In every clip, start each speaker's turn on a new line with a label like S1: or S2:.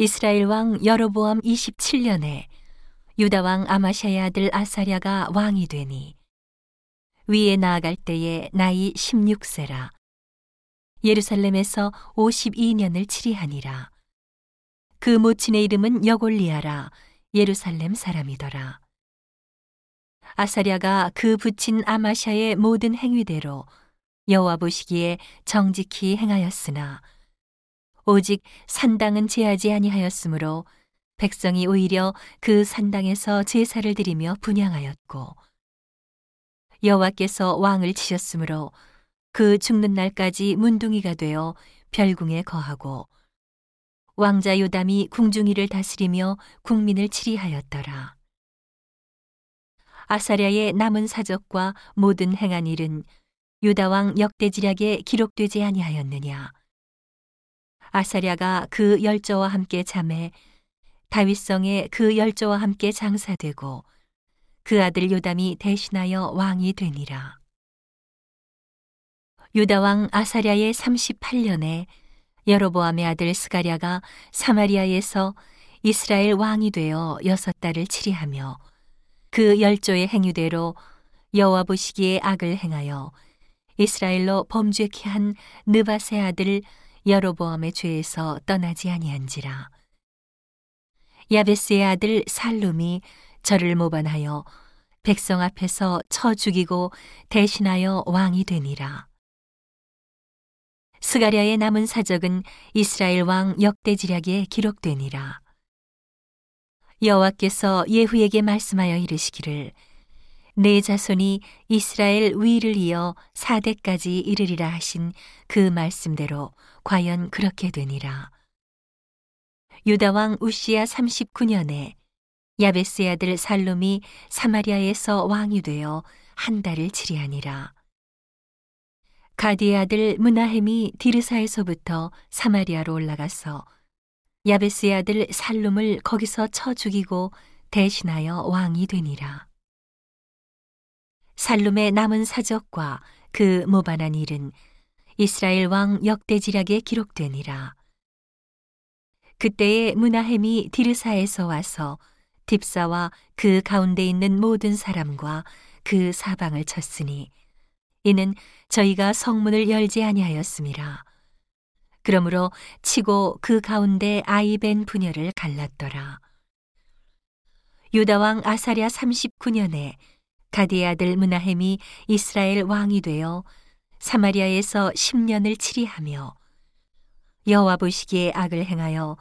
S1: 이스라엘 왕 여로보암 27년에 유다 왕 아마샤의 아들 아사랴가 왕이 되니 위에 나아갈 때에 나이 16세라. 예루살렘에서 52년을 치리하니라. 그 모친의 이름은 여골리아라. 예루살렘 사람이더라. 아사랴가 그 부친 아마샤의 모든 행위대로 여호와 보시기에 정직히 행하였으나 오직 산당은 제하지 아니하였으므로 백성이 오히려 그 산당에서 제사를 드리며 분양하였고 여호와께서 왕을 치셨으므로 그 죽는 날까지 문둥이가 되어 별궁에 거하고 왕자 요담이 궁중이를 다스리며 국민을 치리하였더라. 아사랴의 남은 사적과 모든 행한 일은 유다 왕 역대지략에 기록되지 아니하였느냐. 아사랴가 그 열조와 함께 잠에 다윗성에 그 열조와 함께 장사되고 그 아들 요담이 대신하여 왕이 되니라. 유다 왕 아사랴의 38년에 여로보암의 아들 스가랴가 사마리아에서 이스라엘 왕이 되어 여섯 달을 치리하며 그 열조의 행위대로 여호와 보시기에 악을 행하여 이스라엘로 범죄케 한 느바세 아들 여로보암의 죄에서 떠나지 아니한지라. 야베스의 아들 살룸이 저를 모반하여 백성 앞에서 쳐 죽이고 대신하여 왕이 되니라. 스가랴의 남은 사적은 이스라엘 왕 역대지략에 기록되니라. 여호와께서 예후에게 말씀하여 이르시기를 내 자손이 이스라엘 위를 이어 사대까지 이르리라 하신 그 말씀대로 과연 그렇게 되니라. 유다 왕 우시야 39년에 야베스의 아들 살롬이 사마리아에서 왕이 되어 한 달을 치리하니라. 가디의 아들 문하햄이 디르사에서부터 사마리아로 올라가서 야베스의 아들 살룸을 거기서 쳐 죽이고 대신하여 왕이 되니라. 살룸의 남은 사적과 그 모반한 일은 이스라엘 왕 역대지략에 기록되니라. 그때에 문하햄이 디르사에서 와서 딥사와 그 가운데 있는 모든 사람과 그 사방을 쳤으니 이는 저희가 성문을 열지 아니하였습니다. 그러므로 치고 그 가운데 아이벤 분열을 갈랐더라. 유다 왕 아사랴 39년에 가디의 아들 문하햄이 이스라엘 왕이 되어 사마리아에서 10년을 치리하며 여호와 보시기에 악을 행하여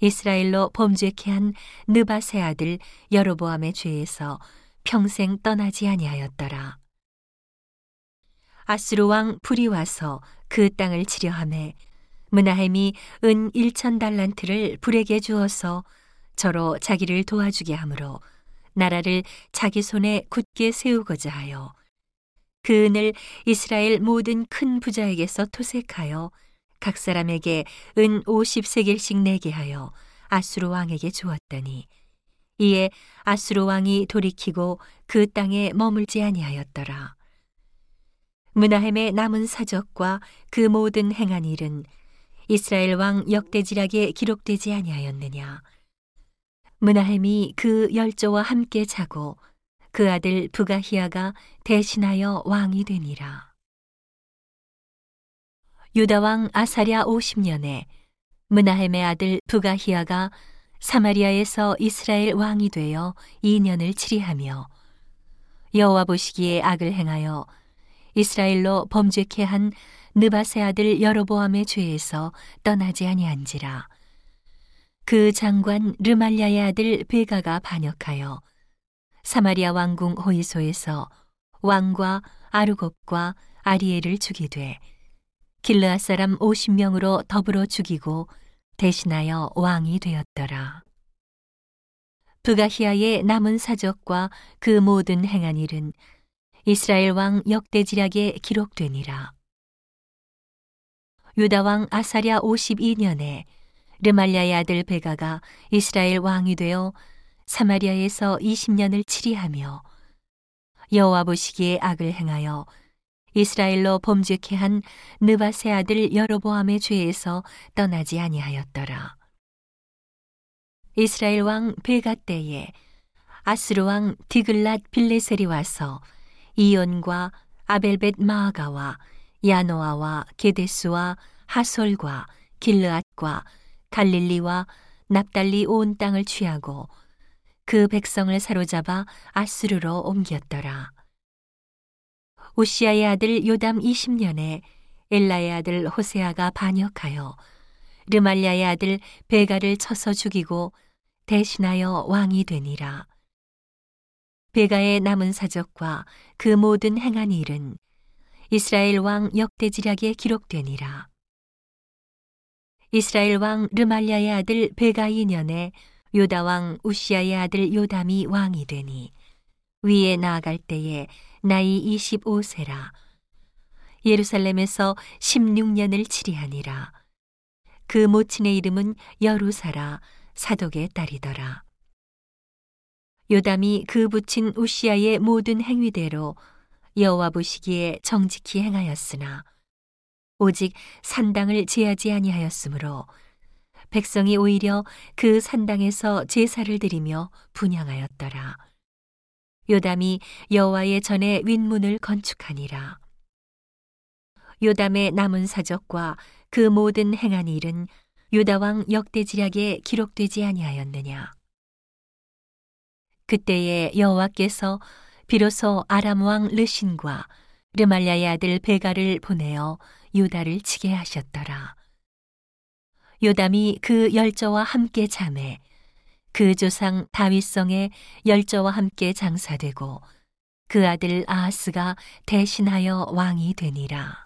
S1: 이스라엘로 범죄케 한 느바세 아들 여로보암의 죄에서 평생 떠나지 아니하였더라. 아스루 왕 불이 와서 그 땅을 치려함에 문하햄이 은 1천 달란트를 불에게 주어서 저로 자기를 도와주게 하므로 나라를 자기 손에 굳게 세우고자 하여 그 은을 이스라엘 모든 큰 부자에게서 토색하여 각 사람에게 은 50세겔씩 내게 하여 아수르 왕에게 주었더니 이에 아수르 왕이 돌이키고 그 땅에 머물지 아니하였더라. 문하햄의 남은 사적과 그 모든 행한 일은 이스라엘 왕 역대지락에 기록되지 아니하였느냐. 문하햄이 그 열조와 함께 자고 그 아들 부가히아가 대신하여 왕이 되니라. 유다 왕 아사랴 50년에 문하햄의 아들 부가히아가 사마리아에서 이스라엘 왕이 되어 2년을 치리하며 여호와 보시기에 악을 행하여 이스라엘로 범죄케 한 느바세 아들 여로보암의 죄에서 떠나지 아니한지라. 그 장관 르말랴의 아들 베가가 반역하여 사마리아 왕궁 호이소에서 왕과 아르곱과 아리엘을 죽이되 길르앗 사람 50명으로 더불어 죽이고 대신하여 왕이 되었더라. 부가히아의 남은 사적과 그 모든 행한 일은 이스라엘 왕 역대지략에 기록되니라. 유다 왕 아사랴 52년에 르말랴의 아들 베가가 이스라엘 왕이 되어 사마리아에서 20년을 치리하며 여호와 보시기에 악을 행하여 이스라엘로 범죄케 한 느바세 아들 여로보암의 죄에서 떠나지 아니하였더라. 이스라엘 왕 베가 때에 아스르 왕 디글랏 빌레셀이 와서 이온과 아벨벳 마아가와 야노아와 게데스와 하솔과 길르앗과 갈릴리와 납달리 온 땅을 취하고 그 백성을 사로잡아 아스르로 옮겼더라. 우시아의 아들 요담 20년에 엘라의 아들 호세아가 반역하여 르말리아의 아들 베가를 쳐서 죽이고 대신하여 왕이 되니라. 베가의 남은 사적과 그 모든 행한 일은 이스라엘 왕 역대지략에 기록되니라. 이스라엘 왕 르말리아의 아들 베가 2년에 요다 왕 우시아의 아들 요담이 왕이 되니 위에 나아갈 때에 나이 25세라. 예루살렘에서 16년을 치리하니라. 그 모친의 이름은 여루사라 사독의 딸이더라. 요담이 그 부친 우시아의 모든 행위대로 여호와 보시기에 정직히 행하였으나 오직 산당을 제하지 아니하였으므로 백성이 오히려 그 산당에서 제사를 드리며 분양하였더라. 요담이 여호와의 전에 윗문을 건축하니라. 요담의 남은 사적과 그 모든 행한 일은 유다 왕 역대지략에 기록되지 아니하였느냐. 그때에 여호와께서 비로소 아람 왕 르신과 르말랴의 아들 베가를 보내어 유다를 치게 하셨더라. 요담이 그 열저와 함께 잠에 그 조상 다윗성의 열저와 함께 장사되고 그 아들 아하스가 대신하여 왕이 되니라.